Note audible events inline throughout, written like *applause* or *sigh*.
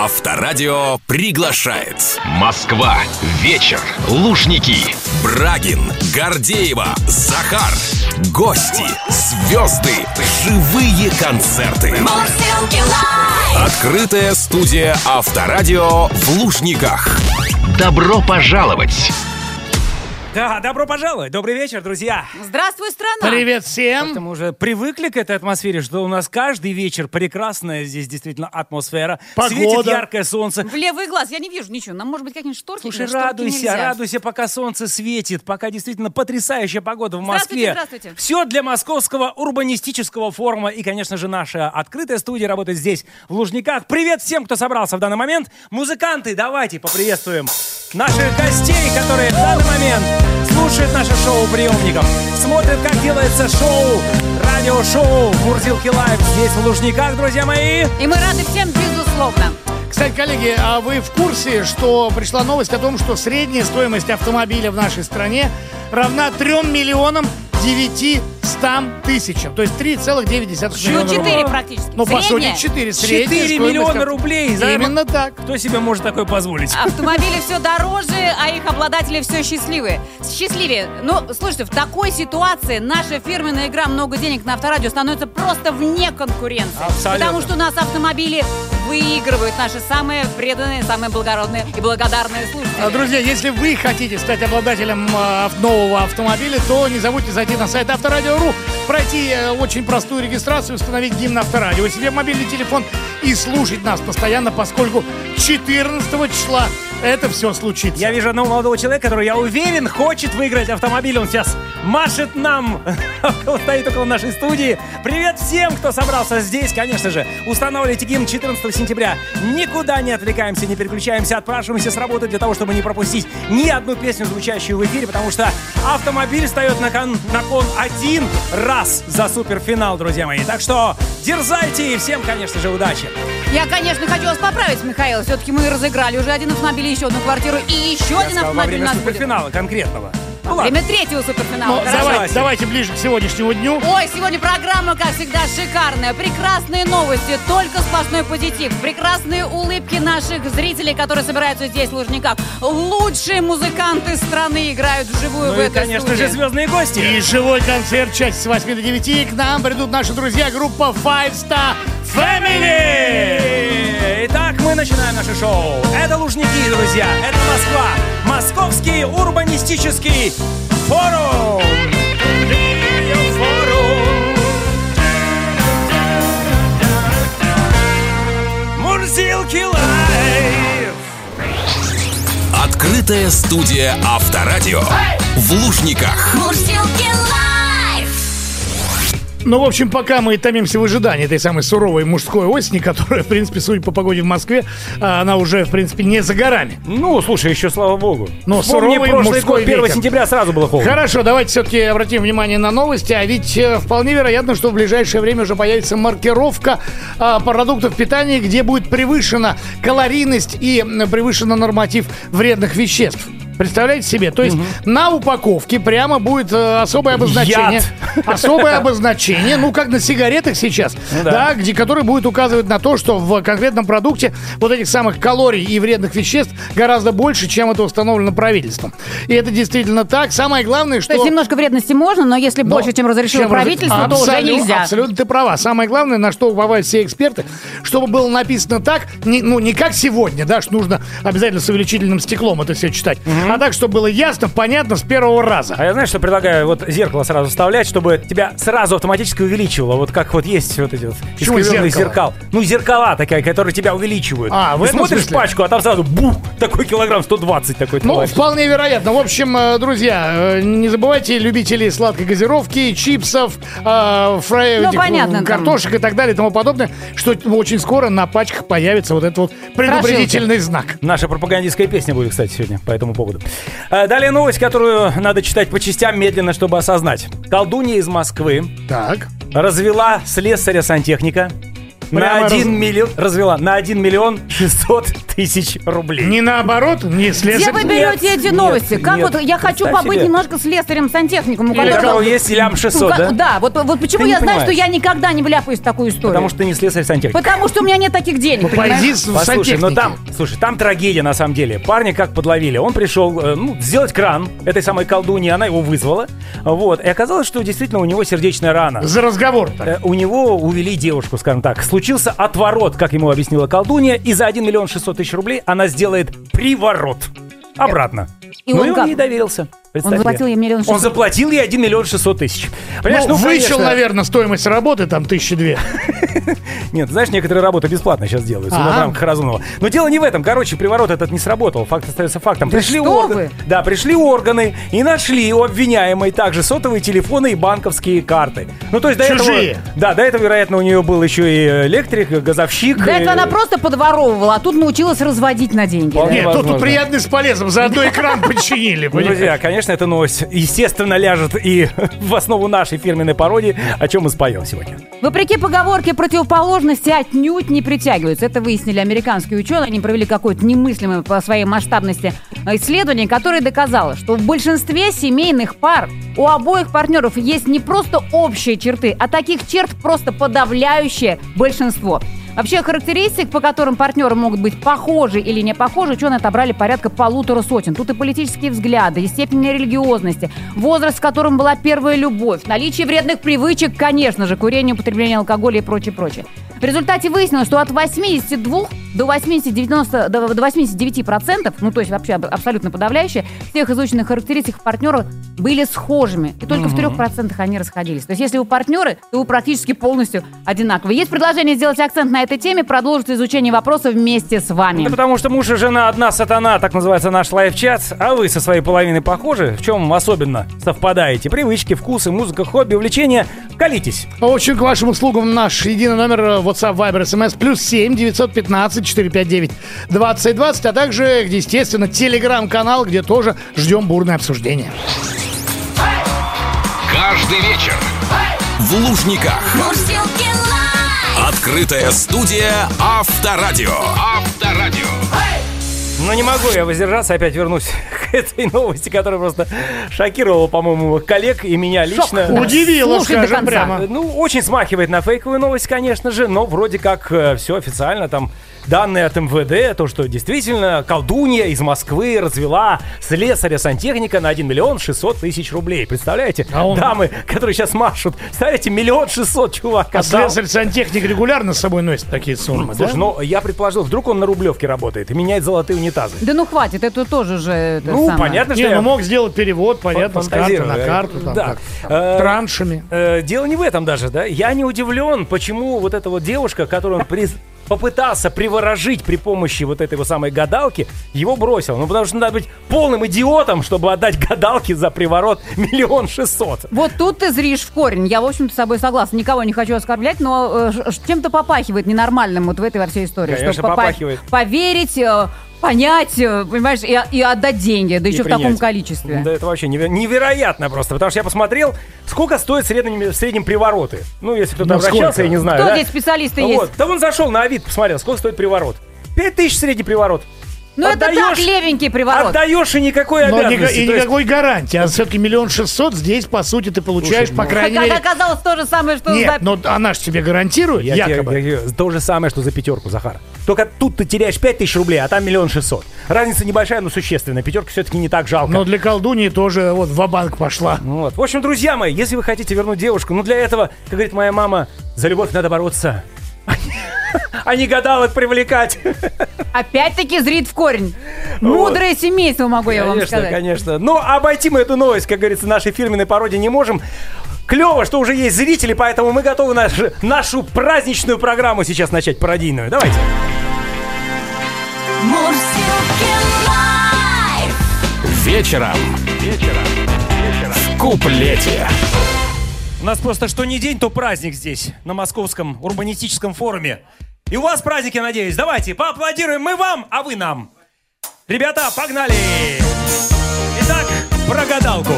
Авторадио приглашает Москва. Вечер. Лужники. Брагин, Гордеева, Захар. Гости, звезды, живые концерты. Открытая студия Авторадио в Лужниках. Добро пожаловать! Да, добро пожаловать. Добрый вечер, друзья. Здравствуй, страна! Привет всем! Мы уже привыкли к этой атмосфере, что у нас каждый вечер прекрасная здесь действительно атмосфера. Погода. Светит яркое солнце. В левый глаз, я не вижу ничего. Нам, может быть, какие-нибудь шторки? Слушай, шторки радуйся, нельзя. радуйся, пока солнце светит, пока действительно потрясающая погода в Москве. Здравствуйте, здравствуйте. Все для Московского урбанистического форума. И, конечно же, наша открытая студия работает здесь, в Лужниках. Привет всем, кто собрался в данный момент. Музыканты, давайте поприветствуем наших гостей, которые в данный момент слушают наше шоу приемников, смотрят, как делается шоу, радиошоу Мурзилки Лайв здесь, в Лужниках, друзья мои. И мы рады всем, безусловно. Кстати, коллеги, а вы в курсе, что пришла новость о том, что средняя стоимость автомобиля в нашей стране равна 3 миллионам 900 тысячам, то есть 3,9 Ну, миллиона рублей. 4 практически. Ну, по сути, 4. Средняя 4 стоимость миллиона авто- рублей. за- Именно так. Кто себе может такое позволить? Автомобили все дороже, а их обладатели все счастливые. Счастливее. Ну, слушайте, в такой ситуации наша фирменная игра «Много денег на авторадио» становится просто вне конкуренции. Абсолютно. Потому что у нас автомобили выигрывают наши самые преданные, самые благородные и благодарные слушатели. А, Друзья, если вы хотите стать обладателем а, нового автомобиля, то не забудьте зайти на сайт Авторадио.ру, пройти э, очень простую регистрацию, установить гимн Авторадио себе мобильный телефон и слушать нас постоянно, поскольку 14 числа это все случится. Я вижу одного молодого человека, который, я уверен, хочет выиграть автомобиль. Он сейчас машет нам, *laughs* стоит около нашей студии. Привет всем, кто собрался здесь, конечно же. Устанавливайте гимн 14 сентября. Никуда не отвлекаемся, не переключаемся, отпрашиваемся с работы для того, чтобы не пропустить ни одну песню, звучащую в эфире, потому что автомобиль встает на кон, на кон один раз за суперфинал, друзья мои. Так что дерзайте и всем, конечно же, удачи. Я, конечно, хочу вас поправить, Михаил. Все-таки мы разыграли уже один автомобиль, еще одну квартиру и еще Я один сказал, во автомобиль у время будет. суперфинала конкретного. Ну Во ладно. время третьего суперфинала. Ну, давайте, давайте ближе к сегодняшнему дню. Ой, сегодня программа, как всегда, шикарная. Прекрасные новости, только сплошной позитив. Прекрасные улыбки наших зрителей, которые собираются здесь, в Лужниках. Лучшие музыканты страны играют вживую в Ну и, этой конечно студии. же, звездные гости. И живой концерт часть с 8 до 9. И к нам придут наши друзья, группа Five Star Family. Мы начинаем наше шоу. Это Лужники, друзья. Это Москва. Московский урбанистический форум. Мурзилки Live. Открытая студия Авторадио в Лужниках. Ну, в общем, пока мы томимся в ожидании этой самой суровой мужской осени, *laughs* которая, в принципе, судя по погоде в Москве, а, она уже, в принципе, не за горами. Ну, слушай, еще слава богу. Но Вспомни суровый прошлый мужской год, 1 ветер. сентября сразу было холодно. Хорошо, давайте все-таки обратим внимание на новости, а ведь э, вполне вероятно, что в ближайшее время уже появится маркировка а, продуктов питания, где будет превышена калорийность и превышена норматив вредных веществ. Представляете себе? То есть на упаковке прямо будет э, особое обозначение. *laughs* Особое обозначение, ну как на сигаретах сейчас, Ну да. да, где, который будет указывать на то, что в конкретном продукте вот этих самых калорий и вредных веществ гораздо больше, чем это установлено правительством. И это действительно так. Самое главное, что... То есть немножко вредности можно, но если Но больше, чем разрешило чем раз- правительство, то уже нельзя. Абсолютно ты права. Самое главное, на что уповают все эксперты, чтобы было написано так, не, ну не как сегодня, да, что нужно обязательно с увеличительным стеклом это все читать, а так, чтобы было ясно, понятно с первого раза. А я знаешь, что предлагаю? Вот зеркало сразу вставлять, чтобы тебя сразу автоматически увеличивало. Вот как вот есть вот эти вот Почему искривленные зеркало? зеркал. Ну, зеркала такая, которые тебя увеличивают. А, в Ты этом смотришь смысле? пачку, а там сразу бух, такой килограмм 120 такой Ну, товарищ. вполне вероятно. В общем, э, друзья, э, не забывайте любителей сладкой газировки, чипсов, э, фрай, Ну, этих, понятно, м, там. картошек и так далее и тому подобное, что очень скоро на пачках появится вот этот вот предупредительный знак. Наша пропагандистская песня будет, кстати, сегодня по этому поводу. Э, Далее новость, которую надо читать по частям медленно, чтобы осознать. Колдунья из Москвы Так. развела слесаря-сантехника на Прямо 1 раз- миллион, развела, на 1 миллион 600 тысяч рублей. Не наоборот, не Где слесарь. вы берете Нет, эти нет, новости? Как нет. вот я хочу побыть себе. немножко слесарем-сантехником, у которого- кого есть лям 600, Ну, как- да? вот, вот почему я знаю, что я никогда не вляпаюсь в такую историю. Потому что ты не слесарь сантехник. Потому что у меня нет таких денег. Пойди в Послушай, ну там, слушай, там трагедия на самом деле. Парня как подловили. Он пришел, э, ну, сделать кран этой самой колдуньи, она его вызвала. Вот. И оказалось, что действительно у него сердечная рана. За разговор-то. Э, У него увели девушку, скажем так. Случился отворот, как ему объяснила колдунья, и за 1 миллион 600 тысяч рублей она сделает приворот. Обратно. И ну он и он как? ей доверился. Он заплатил ей миллион Он шестьсот. заплатил ей 1 миллион 600 тысяч. Понимаешь, Ну, вычел, конечно- наверное, стоимость работы, там, тысячи две. *laughs* Нет, знаешь, некоторые работы бесплатно сейчас делаются А. в рамках разумного. Но дело не в этом. Короче, приворот этот не сработал. Факт остается фактом. Да пришли что органы. вы? Да, пришли органы и нашли у обвиняемой также сотовые телефоны и банковские карты. Ну, то есть до Чужие. этого... Да, до этого, вероятно, у нее был еще и электрик, газовщик. До этого и- она просто подворовывала, а тут научилась разводить на деньги. Нет, тут, приятный с полезным. Заодно экран *laughs* починили. Ну? Друзья, конечно, эта новость, естественно, ляжет и *laughs* в основу нашей фирменной пародии, о чем мы споем сегодня. Вопреки поговорке, противоположности отнюдь не притягиваются. Это выяснили американские ученые. Они провели какое-то немыслимое по своей масштабности исследование, которое доказало, что в большинстве семейных пар у обоих партнеров есть не просто общие черты, а таких черт просто подавляющее большинство. Вообще характеристик, по которым партнеры могут быть похожи или не похожи, ученые отобрали порядка полутора сотен. Тут и политические взгляды, и степень религиозности, возраст, в котором была первая любовь, наличие вредных привычек, конечно же, курение, употребление алкоголя и прочее, прочее. В результате выяснилось, что от 82 до 80, 90, до 89 процентов, ну то есть вообще аб- абсолютно подавляющее, всех изученных характеристик партнеров были схожими. И только в 3 процентах они расходились. То есть если вы партнеры, то вы практически полностью одинаковые. Есть предложение сделать акцент на этой теме, продолжить изучение вопроса вместе с вами. Да потому что муж и жена одна сатана, так называется наш лайв-чат, а вы со своей половиной похожи, в чем особенно совпадаете? Привычки, вкусы, музыка, хобби, увлечения. Колитесь. Очень к вашим услугам наш единый номер WhatsApp, Viber, SMS плюс 7 915 459 2020, а также, естественно, телеграм-канал, где тоже ждем бурное обсуждение. Каждый вечер В Лужниках. Открытая студия Авторадио. Авторадио. Но не могу я воздержаться, опять вернусь *laughs* к этой новости, которая просто шокировала, по-моему, коллег и меня лично. Удивило, Слушай до скажем прямо. Ну, очень смахивает на фейковую новость, конечно же, но вроде как все официально там данные от МВД, то, что действительно колдунья из Москвы развела слесаря-сантехника на 1 миллион 600 тысяч рублей. Представляете? А он- Дамы, которые сейчас машут. Представляете, миллион шестьсот, чувак. А отдал. слесарь-сантехник регулярно с собой носит такие суммы, да? Слушай, ну я предположил, вдруг он на Рублевке работает и меняет золотые унитазы. Да ну хватит, это тоже же... это Ну, самое. понятно, что Не, я ну мог сделать перевод, понятно, с карты на карту, там, Да. как, Э, траншами. Э, дело не в этом даже, да. Я не удивлен, почему вот эта вот девушка, которую он приз- попытался приворожить при помощи вот этой вот самой гадалки, его бросил. Ну, потому что надо быть полным идиотом, чтобы отдать гадалке за приворот миллион шестьсот. Вот тут ты зришь в корень. Я, в общем-то, с собой согласна. Никого не хочу оскорблять, но э, чем-то попахивает ненормальным вот в этой во всей истории. Конечно, Что попа- попахивает. Поверить, э, понять, э, понимаешь, и, и отдать деньги, да И еще в таком количестве. Да это вообще неве- невероятно просто, потому что я посмотрел, сколько стоят в среднем, в среднем привороты. Ну, если кто-то Ну, обращался, сколько? я не знаю. Кто да? здесь специалисты Вот. есть? Да он зашел на Авид, посмотрел, сколько стоит приворот. Пять тысяч средний приворот. Ну это так, Отдаешь- левенький приворот. Отдаешь и никакой Но обязанности. и То есть- никакой гарантии. А все-таки миллион шестьсот здесь, по сути, ты получаешь, Слушай, по ну- крайней Когда мере... оказалось то же самое, что Нет, за... но она же тебе гарантирует, Я тебе- якобы. я тебе- то же самое, что за пятерку, Захар. Только тут ты теряешь 5 тысяч рублей, а там миллион шестьсот. Разница небольшая, но существенная. Пятерка все-таки не так жалко. Но для колдуньи тоже вот в банк пошла. Ну Вот. В общем, друзья мои, если вы хотите вернуть девушку, ну для этого, как говорит моя мама, за любовь надо бороться. А не гадалок привлекать. Опять-таки зрит в корень. Мудрое семейство, могу я вам Конечно, сказать. конечно. Но обойти мы эту новость, как говорится, нашей фирменной пародии не можем. Клево, что уже есть зрители, поэтому мы готовы наш- нашу праздничную программу сейчас начать пародийную. Давайте. Вечером. Вечером. В куплете. Нас просто что не день, то праздник здесь, на Московском урбанистическом форуме. И у вас праздник, я надеюсь. Давайте, поаплодируем мы вам, а вы нам. Ребята, погнали! Итак, про гадалку.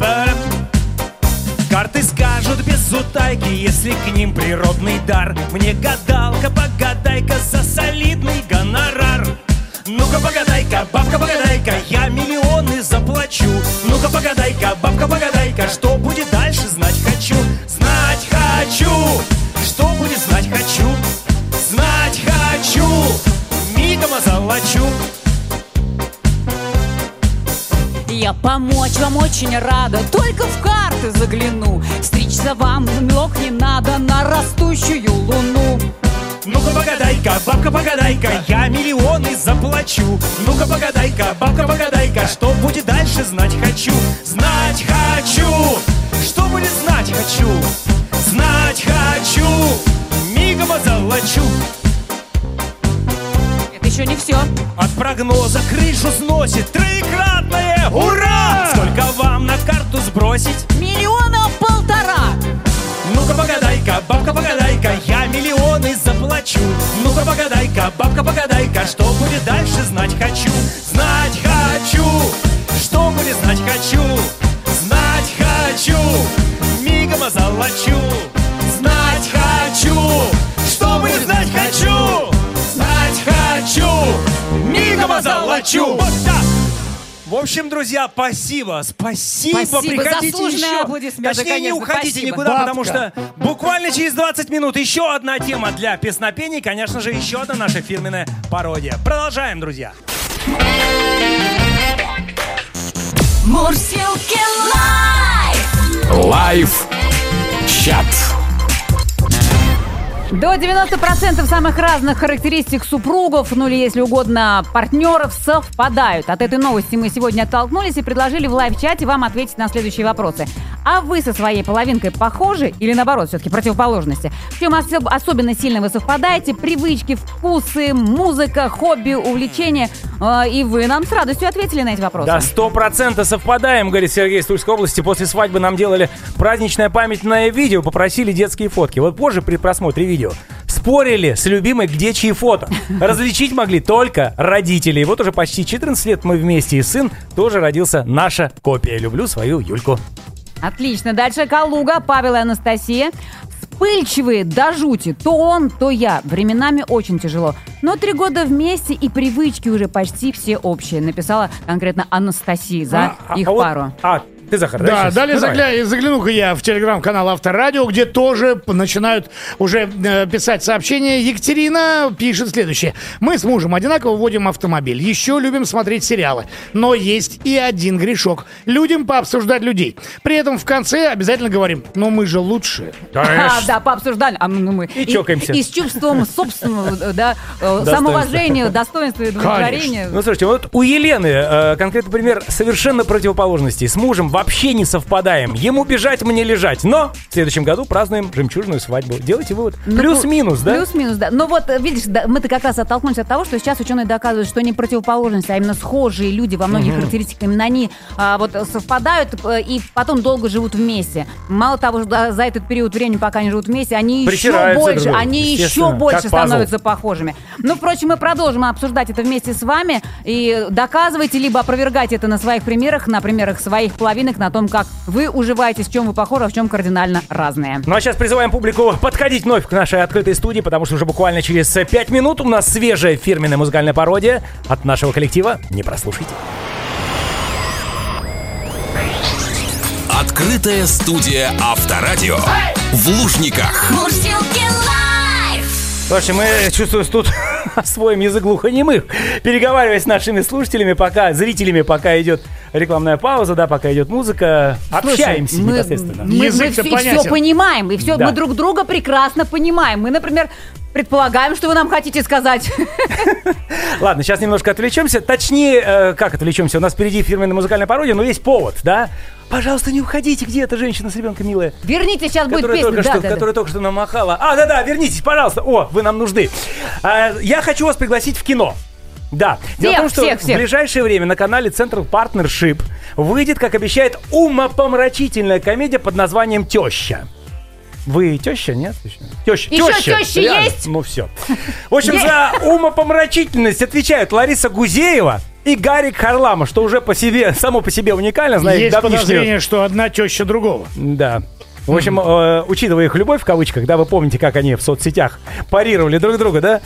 Парам, из утайки, если к ним природный дар. Мне гадалка, погадай-ка за солидный гонорар. Ну-ка погадай-ка, бабка погадай-ка, я погадай-ка, бабка погадай-ка, что будет дальше, знать хочу. Знать хочу, что будет знать хочу. Знать хочу, мигом озолочу. Я помочь вам очень рада, только в карты загляну. Стричься вам ног не надо на растущую луну. Ну-ка погадай-ка, бабка погадай-ка, я миллионы заплачу. Ну-ка погадай-ка, бабка погадай-ка, что будет дальше, знать хочу. Знать хочу, что будет знать хочу. Знать хочу, мигом озолочу. Это еще не все. От прогноза крышу сносит троекратное ура! Сколько вам на карту сбросить? Миллиона полтора. Ну-ка погадай-ка, бабка погадай-ка, я миллионы заплачу. Ну-ка погадай-ка, бабка погадай-ка, что будет дальше, знать хочу. Знать хочу, что будет знать хочу. Знать хочу, мигом озолочу. Знать хочу, что будет знать хочу. Знать хочу, мигом озолочу. Вот так. В общем, друзья, спасибо, спасибо, Спасибо, приходите заслуженные еще. аплодисменты, Точнее, не конечно, уходите спасибо. никуда, потому Бабка. что буквально через 20 минут еще одна тема для песнопений, конечно же, еще одна наша фирменная пародия. Продолжаем, друзья. Мурсилки Live. Live чат. До 90% самых разных характеристик супругов, ну или если угодно, партнеров совпадают. От этой новости мы сегодня оттолкнулись и предложили в live- чате вам ответить на следующие вопросы. А вы со своей половинкой похожи или наоборот, все-таки противоположности? В чем особ- особенно сильно вы совпадаете? Привычки, вкусы, музыка, хобби, увлечения. Э, И вы нам с радостью ответили на эти вопросы. Да, сто процентов совпадаем, говорит Сергей из Тульской области. После свадьбы нам делали праздничное памятное видео, попросили детские фотки. Вот позже при просмотре видео спорили с любимой, где чьи фото. Различить могли только родители. И вот уже почти 14 лет мы вместе, и сын тоже родился наша копия. Люблю свою Юльку. Отлично. Дальше Калуга, Павел и Анастасия. Вспыльчивые до жути. То он, то я. Временами очень тяжело. Но три года вместе и привычки уже почти все общие. Написала конкретно Анастасия за А, а, их а вот- пару. а, ты, Захар, Да, щас? далее Ну, загля- загляну-ка я в телеграм-канал Авторадио, где тоже начинают уже э, писать сообщения. Екатерина пишет следующее. Мы с мужем одинаково водим автомобиль. Еще любим смотреть сериалы. Но есть и один грешок. Людям пообсуждать людей. При этом в конце обязательно говорим, но мы же лучшие. А, да, пообсуждали. А, ну, мы И чокаемся. И, с чувством собственного да, э, самоуважения, достоинства и удовлетворения. Ну, слушайте, вот у Елены э, конкретный пример совершенно противоположности. С мужем вообще не совпадаем. Ему бежать, мне лежать. Но в следующем году празднуем жемчужную свадьбу. Делайте вывод. Ну, Плюс-минус, да? Плюс-минус, да. Но вот, э, видишь, да, мы-то как раз оттолкнулись от того, что сейчас ученые доказывают, что не противоположности, а именно схожие люди во многих характеристиках, именно они а, вот совпадают э, и потом долго живут вместе. Мало того, что за- этот период времени, пока они живут вместе, они еще больше, другу, они еще больше становятся похожими. Ну, впрочем, мы продолжим обсуждать это вместе с вами и доказывайте, либо опровергайте это на своих примерах, на примерах своих половинок, на том, как вы уживаетесь, в чем вы похожи, а в чем кардинально разные. Ну а сейчас призываем публику подходить вновь к нашей открытой студии, потому что уже буквально через 5 минут у нас свежая фирменная музыкальная пародия от нашего коллектива. Не прослушайте. Открытая студия Авторадио. В Лужниках. Слушайте, мы, чувствую, тут *laughs* освоим язык глухонемых, переговариваясь с нашими слушателями, пока, зрителями, пока идет рекламная пауза, да, пока идет музыка, общаемся мы, непосредственно. Мы, мы все, понимаем, и все, Да. мы друг друга прекрасно понимаем. Мы, например, предполагаем, что вы нам хотите сказать. *laughs* Ладно, сейчас немножко отвлечемся. Точнее, э, как отвлечемся? У нас впереди фирменная музыкальная пародия, но есть повод, да? Пожалуйста, не уходите, где эта женщина с ребенком милая? Верните, сейчас будет которая песня. только, Да, что, да, да. которая только что намахала. А, да-да, вернитесь, пожалуйста. О, вы нам нужны. А, я хочу вас пригласить в кино. Да. Дело в том, что всех, всех. в ближайшее время на канале Central Partnership выйдет, как обещает, умопомрачительная комедия под названием «Теща». Вы теща, нет? Теща. Еще теща. теща Реально. есть? Ну все. В общем, за умопомрачительность отвечают Лариса Гузеева и Гарик Харламов, что уже по себе, само по себе уникально, зная их Есть давнишнюю- подозрение, что одна теща другого. Да. В общем, э, учитывая их любовь в кавычках, да, вы помните, как они в соцсетях парировали друг друга, да?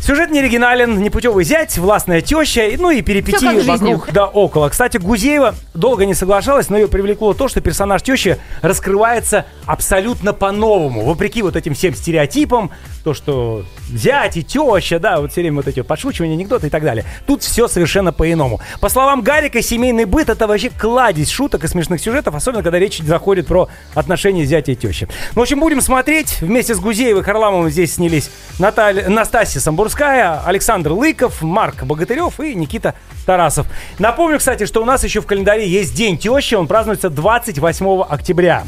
Сюжет не оригинален, непутевый зять, властная теща, и- ну и Всё как перипетии в жизни. вокруг, да, около. Кстати, Гузеева долго не соглашалась, но ее привлекло то, что персонаж тещи раскрывается абсолютно по-новому, вопреки вот этим всем стереотипам, то, что зять и теща, да, вот все время вот эти подшучивания, анекдоты и так далее. Тут все совершенно по-иному. По словам Гарика, семейный быт это вообще кладезь шуток и смешных сюжетов, особенно когда речь заходит про отношения зятя и тещи. Ну, в общем, будем смотреть. Вместе с Гузеевой и Харламовым здесь снялись Наталья, Настасья Самбурская, Александр Лыков, Марк Богатырев и Никита Тарасов. Напомню, кстати, что у нас еще в календаре есть День тещи, он празднуется 28 октября.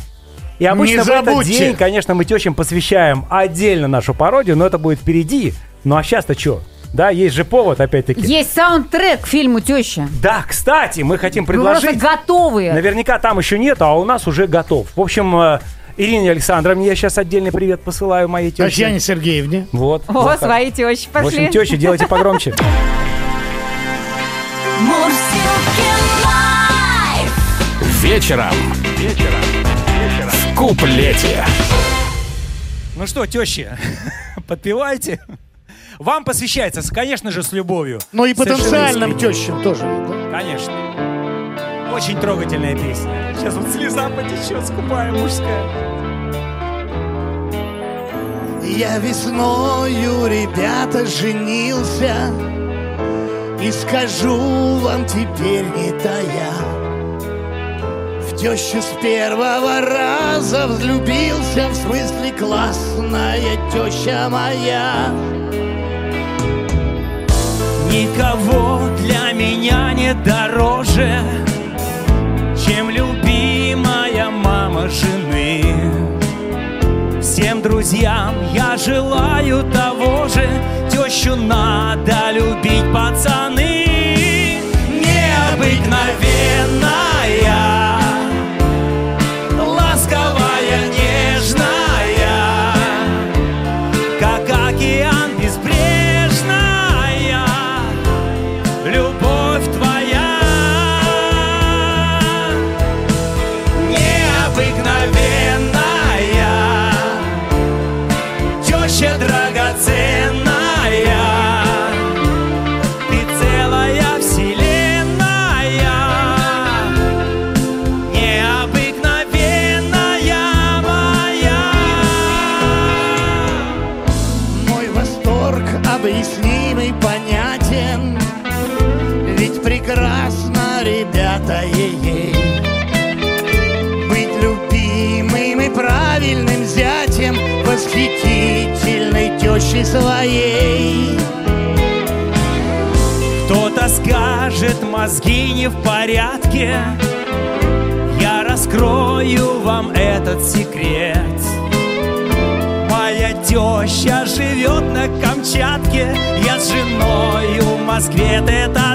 И обычно Не в этот день, конечно, мы тещам посвящаем отдельно нашу пародию, но это будет впереди. Ну а сейчас-то что? Да, есть же повод, опять-таки. Есть саундтрек к фильму «Теща». Да, кстати, мы хотим Вы просто предложить. готовые. Наверняка там еще нет, а у нас уже готов. В общем, э, Ирине Александровне я сейчас отдельный привет посылаю моей теще. Татьяне Сергеевне. Вот. О, вот так. свои тещи В пошли. общем, теща, делайте погромче. *laughs* Вечером. Вечером. В куплете. Ну что, тещи, *laughs* подпевайте. Вам посвящается, конечно же, с любовью. Ну и потенциальным тещам тоже. да. Конечно. Очень трогательная песня. Сейчас вот слеза потечет, скупая мужская. Я весною, ребята, женился И скажу вам теперь не тая В тещу с первого раза влюбился В смысле классная теща моя Никого для меня не дороже, чем любимая мама жены. Всем друзьям я желаю того же, тещу надо любить, пацаны. Восхитительной тещей своей. Кто-то скажет, мозги не в порядке. Я раскрою вам этот секрет. Моя теща живет на Камчатке Я с женой в Москве тет а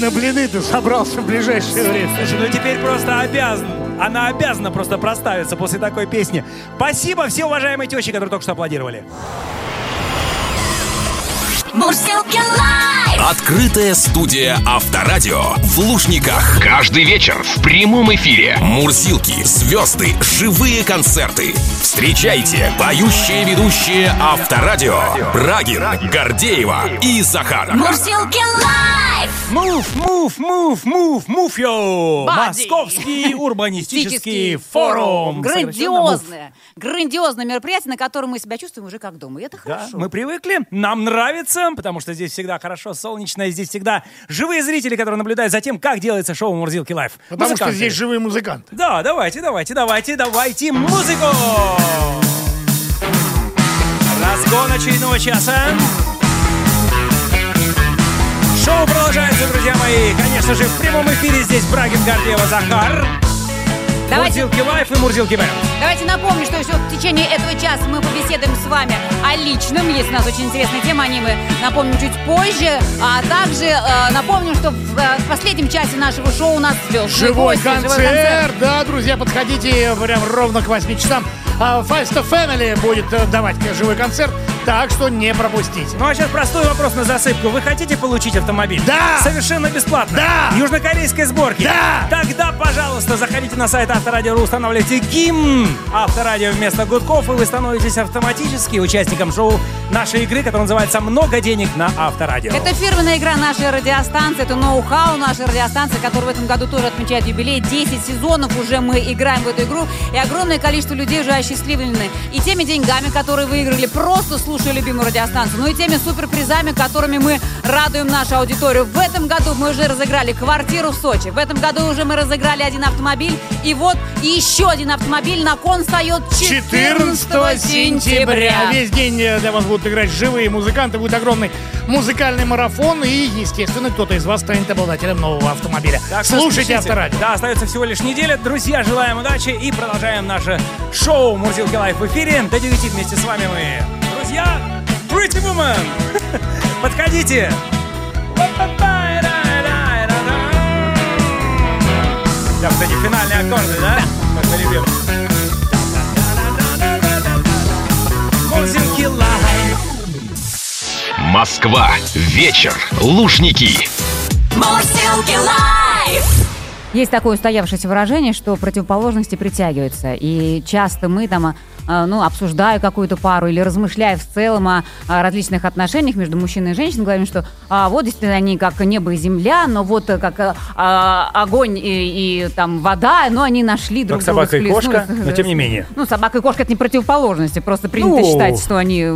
на блины ты собрался в ближайшее время? Слушай, ну теперь просто обязан. Она обязана просто проставиться после такой песни. Спасибо все уважаемые тещи, которые только что аплодировали. Мурзилки лайф! Открытая студия Авторадио в Лужниках. Каждый вечер в прямом эфире. Мурзилки, звезды, живые концерты. Встречайте поющие ведущие Авторадио. Брагин, Гордеева и Захар. Мурзилки Live! Move, move, move, move, move your body. Московский *laughs* урбанистический форум. Грандиозное, грандиозное мероприятие, на котором мы себя чувствуем уже как дома. И это Да, хорошо. мы привыкли, нам нравится, потому что здесь всегда хорошо, солнечно. Солнечная. Здесь всегда живые зрители, которые наблюдают за тем, как делается шоу Мурзилки Live. Потому что Музыканты. здесь живые музыканты. Да, давайте, давайте, давайте, давайте музыку! Разгон очередного часа. Шоу продолжается, друзья мои. Конечно же, в прямом эфире здесь Брагин Гордеева Захар. Давайте, Мурзилки Live и Мурзилки Band. давайте напомню, что еще в течение этого часа мы побеседуем с вами о личном. Есть у нас очень интересная тема, о ней мы напомним чуть позже. А также э, напомню, что в, э, в последнем часе нашего шоу у нас звездные Живой гости, концерт. Да, друзья, подходите прям ровно к 8 часам. А Fiesta Family будет э, давать живой концерт, так что не пропустите. Ну а сейчас простой вопрос на засыпку. Вы хотите получить автомобиль? Да! Совершенно бесплатно? Да! Южнокорейской сборки? Да! Тогда, пожалуйста, заходите на сайт Авторадио.ру, устанавливайте гимн Авторадио вместо гудков, и вы становитесь автоматически участником шоу нашей игры, которая называется «Много денег на Авторадио». Это фирменная игра нашей радиостанции, это ноу-хау нашей радиостанции, которая в этом году тоже отмечает юбилей. 10 сезонов уже мы играем в эту игру, и огромное количество людей уже осчастливлены и теми деньгами, которые выиграли, просто слушая любимую радиостанцию, ну и теми суперпризами, которыми мы радуем нашу аудиторию. В этом году мы уже разыграли квартиру в Сочи, в этом году уже мы разыграли один автомобиль, и вот еще один автомобиль на кон встает 14 сентября. Весь день э, для вас будут играть живые музыканты, будет огромный музыкальный марафон, и, естественно, кто-то из вас станет обладателем нового автомобиля. Так Слушайте. Авторадио. Да, остается всего лишь неделя. Друзья, желаем удачи и продолжаем наше шоу Мурзилки Live в эфире. До 9 вместе с вами мы. Друзья, Pretty Woman! *laughs* Подходите! Да, кстати, финальные аккорды, да? Как мы любим. Мурзилки Live. Москва. Вечер. Лужники. Мурзилки лайф. Есть такое устоявшееся выражение, что противоположности притягиваются. И часто мы там, ну, обсуждая какую-то пару или размышляя в целом о, о различных отношениях между мужчиной и женщиной, говорим, что а, вот действительно они как небо и земля, но вот как э, а, огонь и, и там вода, но они нашли друг Как друга. собака и кошка, но тем не менее. Ну, собака и кошка это не противоположности, просто принято Ну. считать, что они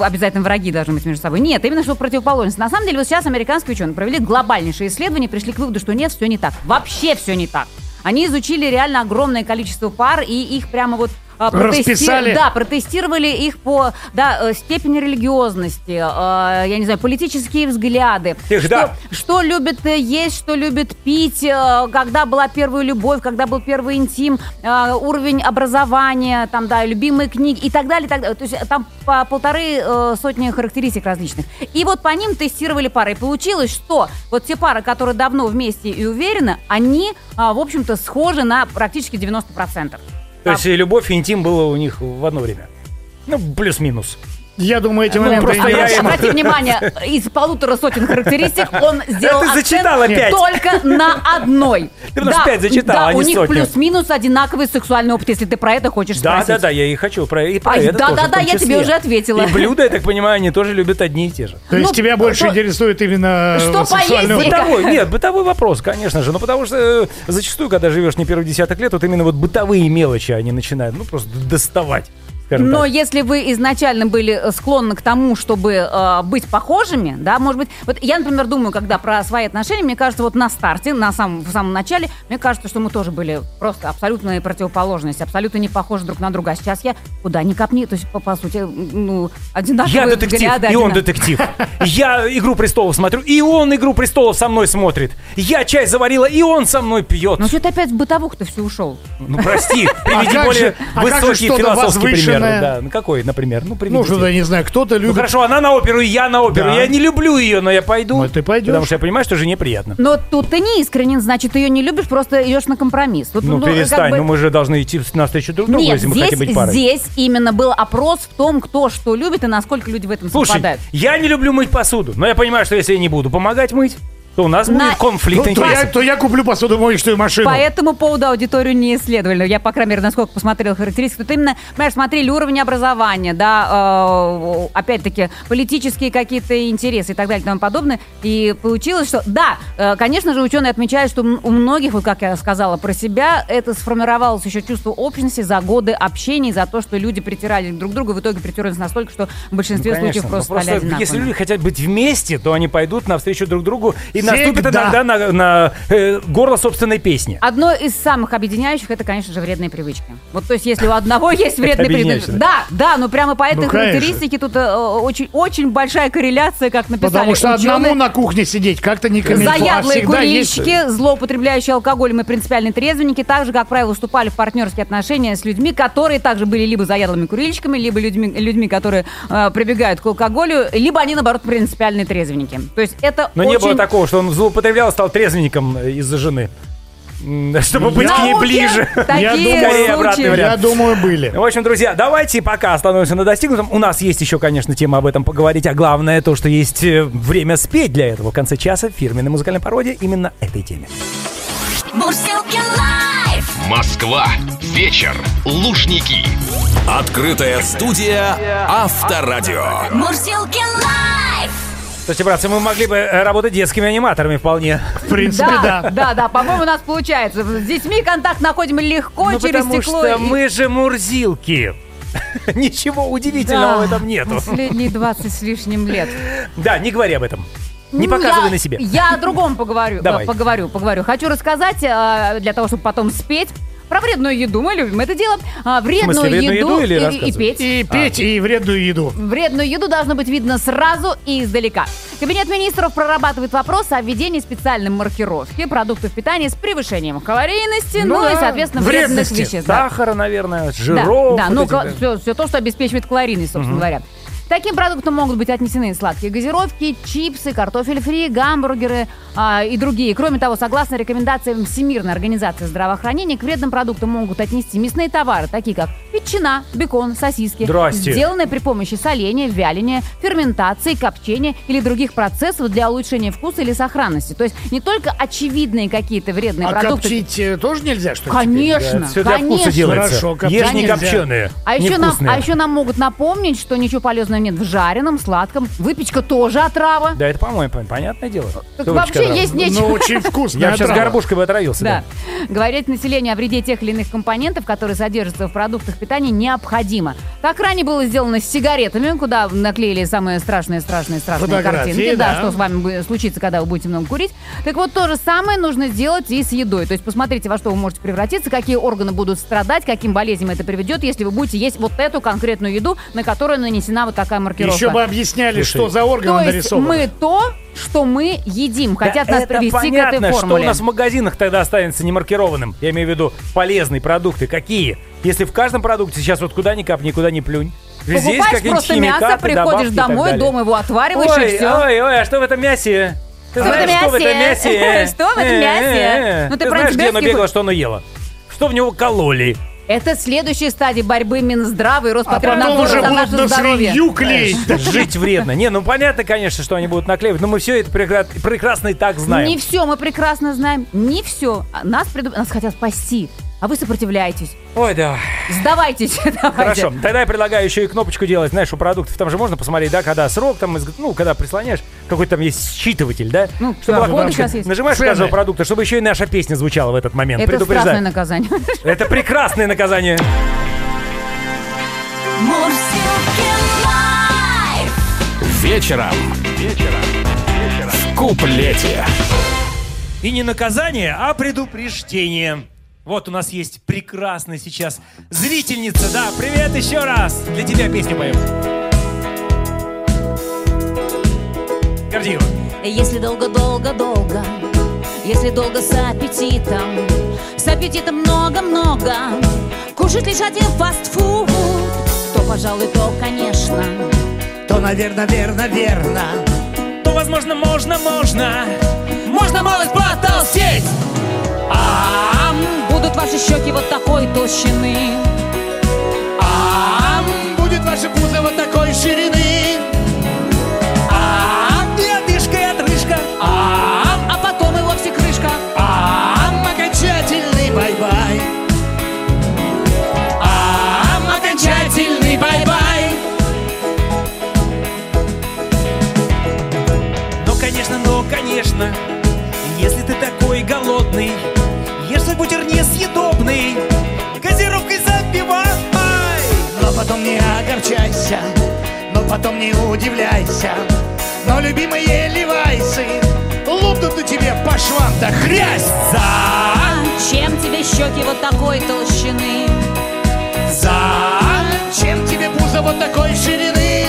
обязательно враги должны быть между собой. Нет, именно что противоположность. На самом деле, вот сейчас американские ученые провели глобальнейшее исследование, пришли к выводу, что нет, все не так. Вообще все не так. Они изучили реально огромное количество пар и их прямо вот а, протести- Расписали. Да, протестировали их по да, э, степени религиозности, э, я не знаю, политические взгляды. Их, что, да. что любит э, есть, что любит пить, когда была первая любовь, когда был первый интим, уровень образования, там, да, любимые книги и так далее, и так далее. То есть там по полторы сотни характеристик различных. И вот по ним тестировали пары. И получилось, что вот те пары, которые давно вместе и уверены, они, а, в общем-то, схожи на практически 90%. То есть любовь и интим было у них в одно время. Ну, плюс-минус. Я думаю, эти Ну, моменты просто я раз- им- Обрати внимание, из полутора сотен характеристик он сделал ты акцент зачитала пять. только на одной. Ты потому что пять зачитала, да, а не у них сотню. плюс-минус одинаковый сексуальный опыт, если ты про это хочешь Да, спросить. да, да, я и хочу про, и про Ай, это да, да, да, том я тебе уже ответила. И блюда, я так понимаю, они тоже любят одни и те же. То есть Ну, тебя больше то- интересует именно э, Что сексуальный поесть? опыт? Бытовой, нет, бытовой вопрос, конечно же. Ну, потому что э, зачастую, когда живешь не первый десяток лет, вот именно вот бытовые мелочи они начинают, ну, просто доставать, Но так. если вы изначально были э, склонны к тому, чтобы э, быть похожими, да, может быть, вот я, например, думаю, когда про свои отношения, мне кажется, вот на старте, на самом, в самом начале, мне кажется, что мы тоже были просто абсолютные противоположности, абсолютно не похожи друг на друга. А сейчас я куда ни копни, то есть, по, по сути, ну, одинаковые Я детектив, взгляды. и он детектив. *laughs* Я «Игру престолов» смотрю, и он «Игру престолов» со мной смотрит. Я чай заварила, и он со мной пьет. Ну, что ты опять в бытовуху-то все ушел? Ну, прости, *laughs* приведи как более а высокий что-то философский пример. Возвышенное? Да, ну, какой, например? Ну, Ну, что-то, я не знаю, кто-то Ну любит... хорошо, она на оперу, и я на оперу. Да. Я не люблю ее, но я пойду. Ну, ты пойдешь. Потому что я понимаю, что жене приятно. Но тут ты не искренен, значит, ты ее не любишь, просто идешь на компромисс. Вот, Ну, как перестань, бы- ну мы же должны идти навстречу друг другу, Нет, если мы здесь, хотим быть парой. здесь именно был опрос в том, кто что любит и насколько люди в этом Слушай, совпадают. я не люблю мыть посуду, но я понимаю, что если я не буду помогать мыть, то у нас На- будет конфликт Ну, то, я, интересов. то я куплю посудомоечную машину. По этому поводу аудиторию не исследовали. Я, по крайней мере, насколько посмотрела характеристики, тут именно, понимаешь, смотрели уровень образования, да, э, опять-таки, политические какие-то интересы и так далее и тому подобное. И получилось, что, да, э, конечно же, ученые отмечают, что м- у многих, вот как я сказала про себя, это сформировалось еще чувство общности за годы общения, за то, что люди притирали друг к другу, в итоге притерлись настолько, что в большинстве Конечно, случаев но просто, стали одинаковыми. если люди хотят быть вместе, то они пойдут навстречу друг другу и наступят Всегда. иногда на, на, э, горло собственной песни. Одно из самых объединяющих это, конечно же, вредные привычки. Вот, то есть, если у одного *laughs* есть вредные привычки. Да, да, ну прямо по этой Ну, характеристике тут э, очень, очень большая корреляция, как написали Потому что ученые. одному на кухне сидеть как-то не комильфо, а Заядлые есть- курильщики, злоупотребляющие алкоголем и принципиальные трезвенники также, как правило, вступали в партнерские отношения с людьми, которые также были либо заядлыми курильщиками, либо людьми, людьми которые э, прибегают к алкоголю, либо они, наоборот, принципиальные трезвенники. То есть это Но очень... не было такого, что он злоупотреблял, стал трезвенником из-за жены. *laughs* Чтобы быть к ней ближе. *laughs* Я думаю, Скорее обратный случаи. вариант. Я думаю, были. В общем, друзья, давайте пока остановимся на достигнутом. У нас есть еще, конечно, тема об этом поговорить, а главное то, что есть э, время спеть для этого. В конце часа фирменная музыкальная пародия именно этой теме. Мурзилки лайф. Москва. Вечер. Лужники. Открытая студия Авторадио. Мурзилки лайф. Слушайте, братцы, мы могли бы э, работать детскими аниматорами вполне. В принципе, Да, да. да, да, по-моему, у нас получается. С детьми контакт находим легко Ну, через потому стекло. что и- мы же мурзилки. *laughs* Ничего удивительного Да, в этом нету. Последние 20 с лишним лет. Да, не говори об этом. Не Ну, показывай я- на себе. Я о другом поговорю. Давай. э, Поговорю, поговорю. Хочу рассказать, э, для того, чтобы потом спеть, про вредную еду. Мы любим это дело. А, Вредную смысле, вредную еду, еду или и- и, петь. И петь, и вредную еду. Вредную еду должно быть видно сразу и издалека. Кабинет министров прорабатывает вопрос о введении специальной маркировки продуктов питания с превышением калорийности, ну, Ну и, да, соответственно, вредных веществ. Да. Сахара, наверное, жиров. да, вот ну, да. все, все то, что обеспечивает калорийность, собственно говоря. Таким продуктам могут быть отнесены сладкие газировки, чипсы, картофель фри, гамбургеры а, и другие. Кроме того, согласно рекомендациям Всемирной организации здравоохранения, к вредным продуктам могут отнести мясные товары, такие как ветчина, бекон, сосиски, Здрасте. сделанные при помощи соления, вяления, ферментации, копчения или других процессов для улучшения вкуса или сохранности. То есть не только очевидные какие-то вредные А продукты. коптить э, тоже нельзя, что ли? Конечно, Все для вкуса конечно. делается. Хорошо, Ешь не копченые, А еще, нам, а еще нам могут напомнить, что ничего полезного нет в жареном, сладком. Выпечка тоже отрава. Да, это, по-моему, пон- понятное дело. Так вообще выпечка есть отрава? нечего. Ну, очень вкусно. Я сейчас горбушкой бы отравился. Да. Говорить населению о вреде тех или иных компонентов, которые содержатся в продуктах питания, необходимо. Так ранее было сделано с сигаретами, куда наклеили самые страшные, страшные, страшные картинки. Да, да. что с вами будет случиться, когда вы будете много курить. Так вот, то же самое нужно сделать и с едой. То есть посмотрите, во что вы можете превратиться, какие органы будут страдать, каким болезням это приведет, если вы будете есть вот эту конкретную еду, на которую нанесена вот такая маркировка. Еще бы объясняли, Слушай, что за органы То есть нарисованы. мы то, что мы едим. Хотят Да нас это привести к понятно, этой что формуле. у нас в магазинах тогда останется немаркированным. Я имею в виду полезные продукты. Какие? Если в каждом продукте сейчас вот куда ни капни, куда ни плюнь. Здесь Покупаешь просто мясо, приходишь домой, дома его отвариваешь ой, и все. Ой, ой, а что в этом мясе? Ты Что в знаешь, этом что в этом мясе? *laughs* Что в этом мясе? Ну, ты знаешь, где оно бегало, что оно ело? Что в него кололи? Это следующая стадия борьбы Минздрава и А потом Роспотребнадзора уже за будут наше на здоровье. свинью клеить. Жить вредно. Не, ну понятно, конечно, что они будут наклеивать, но мы все это прекра- прекрасно и так знаем. Не все мы прекрасно знаем, не все. Нас, преду- нас хотят спасти, а вы сопротивляетесь. Ой, да. Сдавайтесь. *laughs* давайте. Хорошо, тогда я предлагаю еще и кнопочку делать, знаешь, у продуктов. Там же можно посмотреть, да, когда срок, там, ну, когда прислоняешь, какой-то там есть считыватель, да? Ну, Чтобы да, сейчас есть. Нажимаешь Цены. каждого продукта, чтобы еще и наша песня звучала в этот момент. Это страшное Предупреждаю. наказание. *laughs* Это прекрасное наказание. Live. Вечером. Вечером. В куплете. И не наказание, а предупреждение. Вот у нас есть прекрасная сейчас зрительница. Да, привет еще раз. Для тебя песню поем. Гордеева. Если долго-долго-долго, если долго с аппетитом, с аппетитом много-много, кушать лишь один фастфуд, то, пожалуй, то, конечно, То, наверное, верно, верно. То, возможно, можно, можно. Можно малость потолстеть. будут ваши щеки вот такой толщины. А будет ваше пузо вот такой ширины. Потом не удивляйся. Но любимые левайсы лопнут на тебе по швам, да хрясь! Чем тебе щеки вот такой толщины? Зачем тебе пузо вот такой ширины?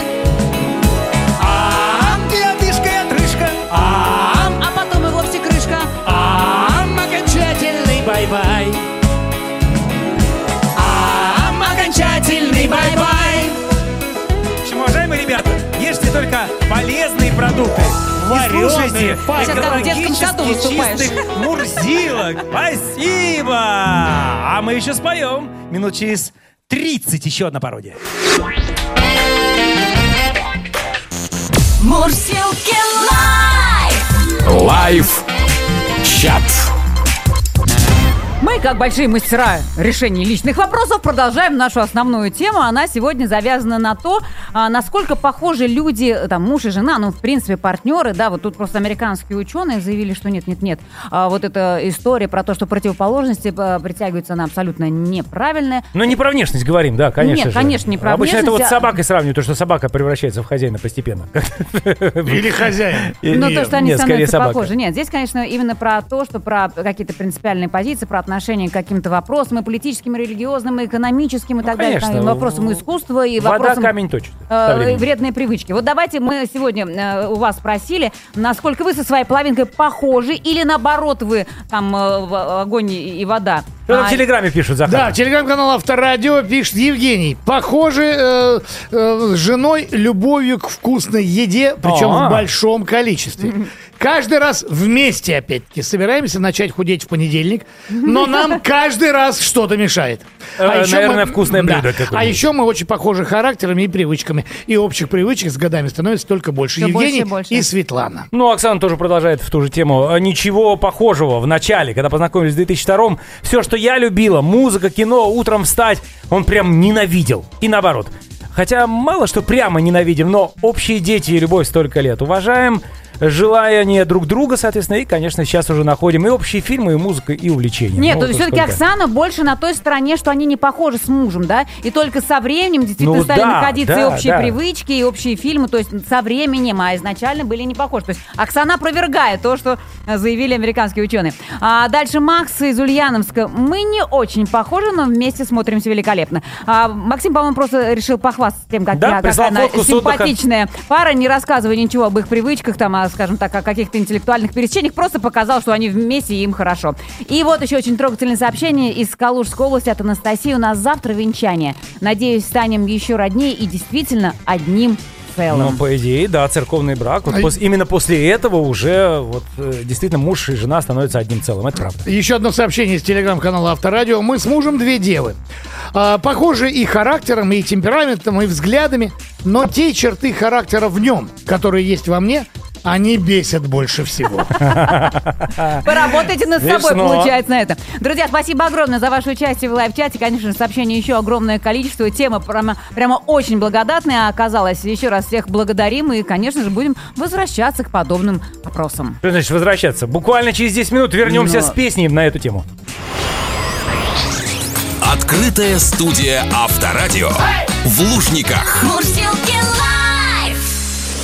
А, и одышка, и отрыжка. А, А потом и вовсе крышка. а, окончательный бай-бай. Только полезные продукты. Вареные, экологически чистых мурзилок. Спасибо! А мы еще споем. Минут через 30 еще одна пародия. Мурзилки Live! Live чат. Мы, как большие мастера решения личных вопросов, продолжаем нашу основную тему. Она сегодня завязана на то, а, насколько похожи люди, там, муж и жена, ну, в принципе, партнеры, да, вот тут просто американские ученые заявили, что нет-нет-нет, а, вот эта история про то, что противоположности а, притягиваются, она абсолютно неправильная. Ну, не про внешность говорим, да, конечно Нет, же. конечно, не про Обычно это вот внешность, с собакой сравнивают, то, что собака превращается в хозяина постепенно. *laughs* Или хозяин. Ну, то, что они становятся похожи. Нет, здесь, конечно, именно про то, что про какие-то принципиальные позиции, про отношение к каким-то вопросам, и политическим, и религиозным, и экономическим, и так далее, конечно. там, и вопросам искусства, и Вода вопросам... камень точит. э, вредные привычки. Вот давайте мы сегодня э, у вас спросили, насколько вы со своей половинкой похожи, или наоборот вы там э, в- огонь и вода. Что там А, в Телеграме пишут, Захар? Да, телеграм-канал Авторадио пишет Евгений. Похоже, э, э, с женой любовью к вкусной еде, причем А. в большом количестве. Каждый раз вместе, опять-таки, собираемся начать худеть в понедельник, но нам каждый раз что-то мешает. Э, наверное, вкусное блюдо Да. какое-нибудь. А еще мы очень похожи характерами и привычками. И общих привычек с годами становится только больше. Больше Евгений и больше. и Светлана. Ну, Оксана тоже продолжает в ту же тему. А, Ничего похожего в начале, когда познакомились в 2002-м. Все, что я любила, музыка, кино, утром встать, он прям ненавидел. И наоборот. Хотя мало что прямо ненавидим, но общие дети и любовь столько лет. Уважаем желания друг друга, соответственно, и, конечно, сейчас уже находим и общие фильмы, и музыка, и увлечения. Нет, Ну, вот все-таки сколько. Оксана больше на той стороне, что они не похожи с мужем, да? И только со временем действительно Ну стали да, находиться и да, общие да. привычки, и общие фильмы, то есть со временем, а изначально были не похожи. То есть Оксана опровергает то, что заявили американские ученые. А дальше Макс из Ульяновска. Мы не очень похожи, но вместе смотримся великолепно. А Максим, по-моему, просто решил похвастаться тем, как Да, я, какая она симпатичная пара, не рассказывая ничего об их привычках, там, а, скажем так, о каких-то интеллектуальных пересечениях, просто показал, что они вместе и им хорошо. И вот еще очень трогательное сообщение из Калужской области от Анастасии. У нас завтра венчание. Надеюсь, станем еще роднее и действительно одним целым. Ну, по идее, да, церковный брак. Вот А пос- именно после этого уже вот э, действительно муж и жена становятся одним целым. Это правда. Еще одно сообщение из телеграм-канала Авторадио. Мы с мужем две девы. А, похожи и характером, и темпераментом, и взглядами, но те черты характера в нем, которые есть во мне, они бесят больше всего. *laughs* Поработайте над собой, получается, на это. Друзья, спасибо огромное за ваше участие в лайв-чате. Конечно же, сообщений еще огромное количество. Тема прямо, прямо очень благодатная оказалась. Еще раз всех благодарим и, конечно же, будем возвращаться к подобным вопросам. Что значит возвращаться? Буквально через 10 минут вернемся Но- с песней на эту тему. Открытая студия Авторадио. В Лужниках. Мурзилки Live!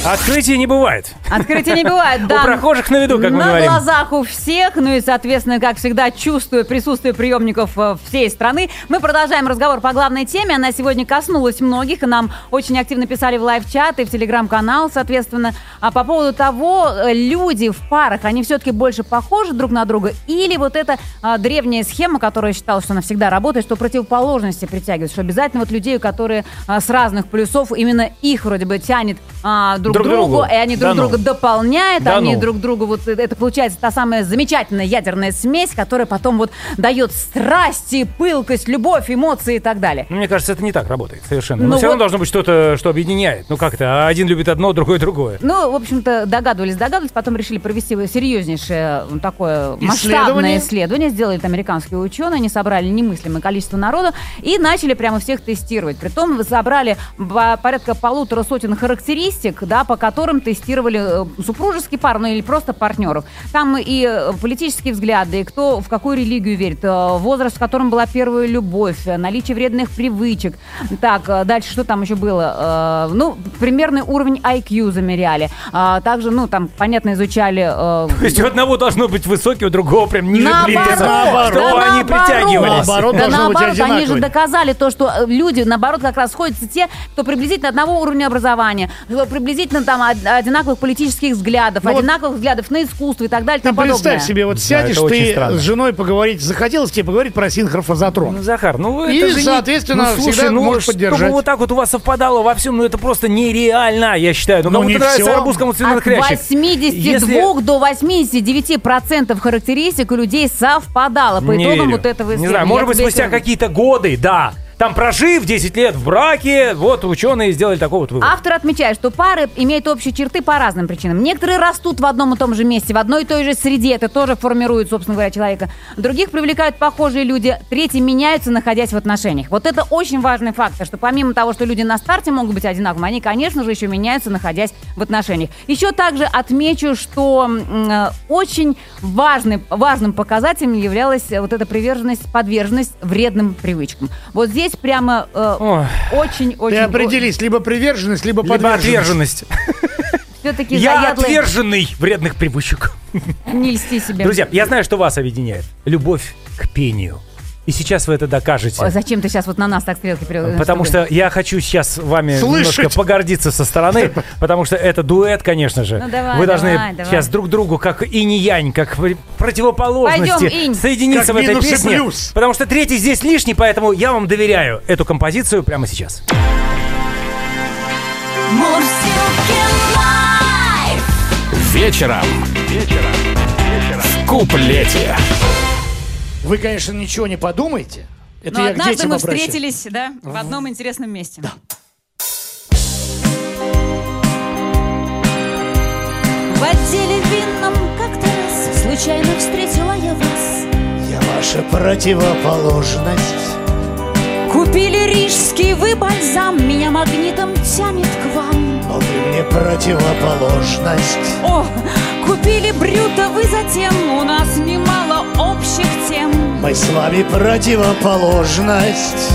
Открытия не бывает. Открытия не бывает, да. У прохожих на виду, как мы На говорим. глазах у всех, ну и, соответственно, как всегда, чувствуя присутствие приемников э, всей страны, мы продолжаем разговор по главной теме. Она сегодня коснулась многих, и нам очень активно писали в live- чат и в телеграм-канал, соответственно, а по поводу того, э, люди в парах, они все-таки больше похожи друг на друга, или вот эта а, древняя схема, которая считала, что она всегда работает, что противоположности притягивают, что обязательно вот людей, которые а, с разных плюсов, именно их вроде бы тянет а, друг, Друг другу, другу. и они друг Да ну. друга дополняют, Да они ну. друг другу вот это получается та самая замечательная ядерная смесь, которая потом вот дает страсти, пылкость, любовь, эмоции и так далее. Ну, мне кажется, это не так работает совершенно. Ну Но все вот- равно должно быть что-то, что объединяет. Ну как-то один любит одно, другой другое. Ну, в общем-то, догадывались, догадывались, потом решили провести серьезнейшее такое Исследование? масштабное исследование. Сделали это американские ученые, они собрали немыслимое количество народу и начали прямо всех тестировать. Притом собрали по- порядка полутора сотен характеристик, да, по которым тестировали э, супружеские пары, ну или просто партнеров. Там и э, политические взгляды, и кто в какую религию верит, э, возраст, в котором была первая любовь, наличие вредных привычек. Так, дальше что там еще было? Ну, примерный уровень IQ замеряли. А Также, ну, там, понятно, изучали... То есть у одного должно быть высокий, у другого прям ниже Наоборот, плинтуса, наоборот. чтобы да они наоборот. притягивались. Наоборот, да наоборот, они же доказали то, что люди, наоборот, как раз сходятся те, кто приблизительно одного уровня образования, кто приблизительно там од- одинаковых политических взглядов, Ну вот- одинаковых взглядов на искусство и так далее и Ты подобное. представь себе, вот сядешь очень ты странно. с женой поговорить, захотелось тебе поговорить про синхрофазотрон. Ну, Захар, ну И, это же не- соответственно, ну, слушай, всегда ну, можешь чтобы поддержать. вот так вот у вас совпадало во всем, ну это просто нереально, я считаю. Ну, Ну, кому-то не нравится всё. арбуз, кому-то От хрящик. 82 Если- до 89 процентов характеристик у людей совпадало по Не итогам верю. вот этого Не исследования. знаю, Я может быть, спустя какие-то годы, да. Там прожив 10 лет в браке, вот ученые сделали такой вот вывод. Автор отмечает, что пары имеют общие черты по разным причинам. Некоторые растут в одном и том же месте, в одной и той же среде. Это тоже формирует, собственно говоря, человека. Других привлекают похожие люди. Третьи меняются, находясь в отношениях. Вот это очень важный фактор, что помимо того, что люди на старте могут быть одинаковыми, они, конечно же, еще меняются, находясь в отношениях. Еще также отмечу, что э, очень важный, важным показателем являлась вот эта приверженность, подверженность вредным привычкам. Вот здесь прямо Ой. очень-очень... Ты определись, либо приверженность, либо Либо подверженность. Все-таки Я заядлый. отверженный вредных привычек. Не льсти себе. Друзья, я знаю, что вас объединяет. Любовь к пению. И сейчас вы это докажете. Ой, зачем ты сейчас вот на нас так стрелки переводишь? Потому что я хочу сейчас вами Слышать. немножко погордиться со стороны, *laughs* потому что это дуэт, конечно же. Ну, давай, Вы должны давай, давай. сейчас друг другу, как и янь, как пр- противоположности, Пойдем, инь. соединиться Как в этой песне. плюс. Потому что третий здесь лишний, поэтому я вам доверяю эту композицию прямо сейчас. Live. Вечером. Вечером. В куплете. Вы, конечно, ничего не подумайте. Это Но я к однажды детям мы обращаюсь. встретились, да, в одном интересном месте. В отделе винном как-то раз случайно встретила я вас. Я ваша противоположность. Купили рижский вы бальзам, меня магнитом тянет к вам. Но ты мне противоположность. О, купили брюта вы затем, у нас немало общих тем. Мы с вами противоположность.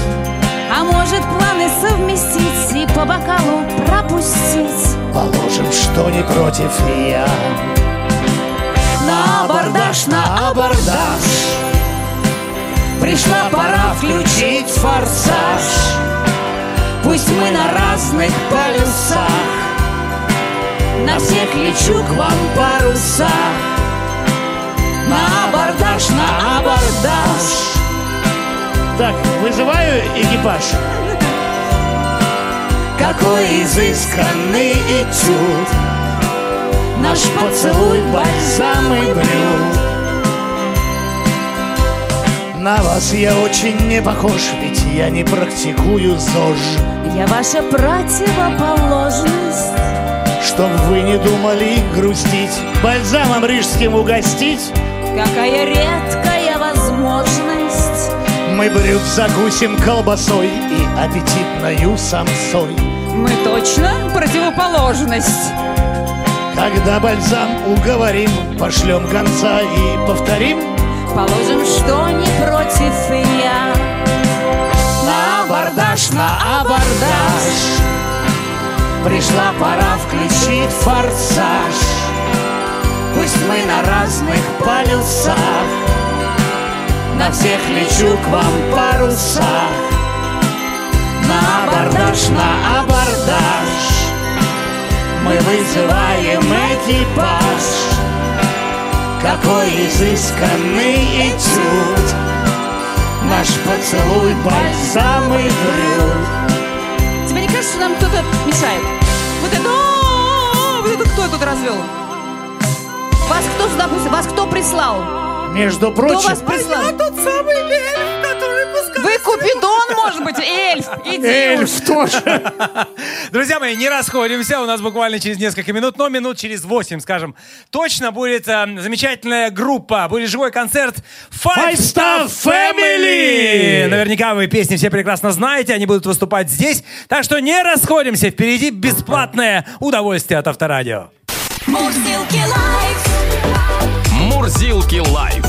А может планы совместить и по бокалу пропустить? Положим, что не против я. На абордаж, на абордаж Пришла пора включить форсаж Пусть мы на разных полюсах На всех лечу к вам паруса. На абордаж, на абордаж. Так, вызываю экипаж. Какой изысканный этюд. Наш поцелуй бальзам и блюд. На вас я очень не похож, ведь я не практикую ЗОЖ. Я ваша противоположность Чтоб вы не думали грустить, бальзамом рижским угостить. Какая редкая возможность Мы брюк закусим колбасой и аппетитною самсой. Мы точно противоположность. Когда бальзам уговорим, пошлем конца и повторим. Положим, что не против и я На абордаж, на абордаж Пришла пора включить форсаж. Пусть мы на разных полюсах. На всех лечу к вам парусах На абордаж, на абордаж. Мы вызываем экипаж. Какой изысканный этюд. Наш поцелуй бальзам и брюд Тебе не кажется, что нам кто-то мешает? Вот это... «О, Вот это кто тут развел? Вас кто сюда? Вас кто прислал? Между Кто прочим, вас прислал? тот самый который Вы Купидон, может быть, эльф. Иди эльф уж. тоже. Друзья мои, не расходимся. У нас буквально через несколько минут, но минут через 8, скажем, точно будет э, замечательная группа. Будет живой концерт Five Five Star Family. Наверняка вы песни все прекрасно знаете, они будут выступать здесь. Так что не расходимся, впереди бесплатное удовольствие от Авторадио. Мурзилки лайф.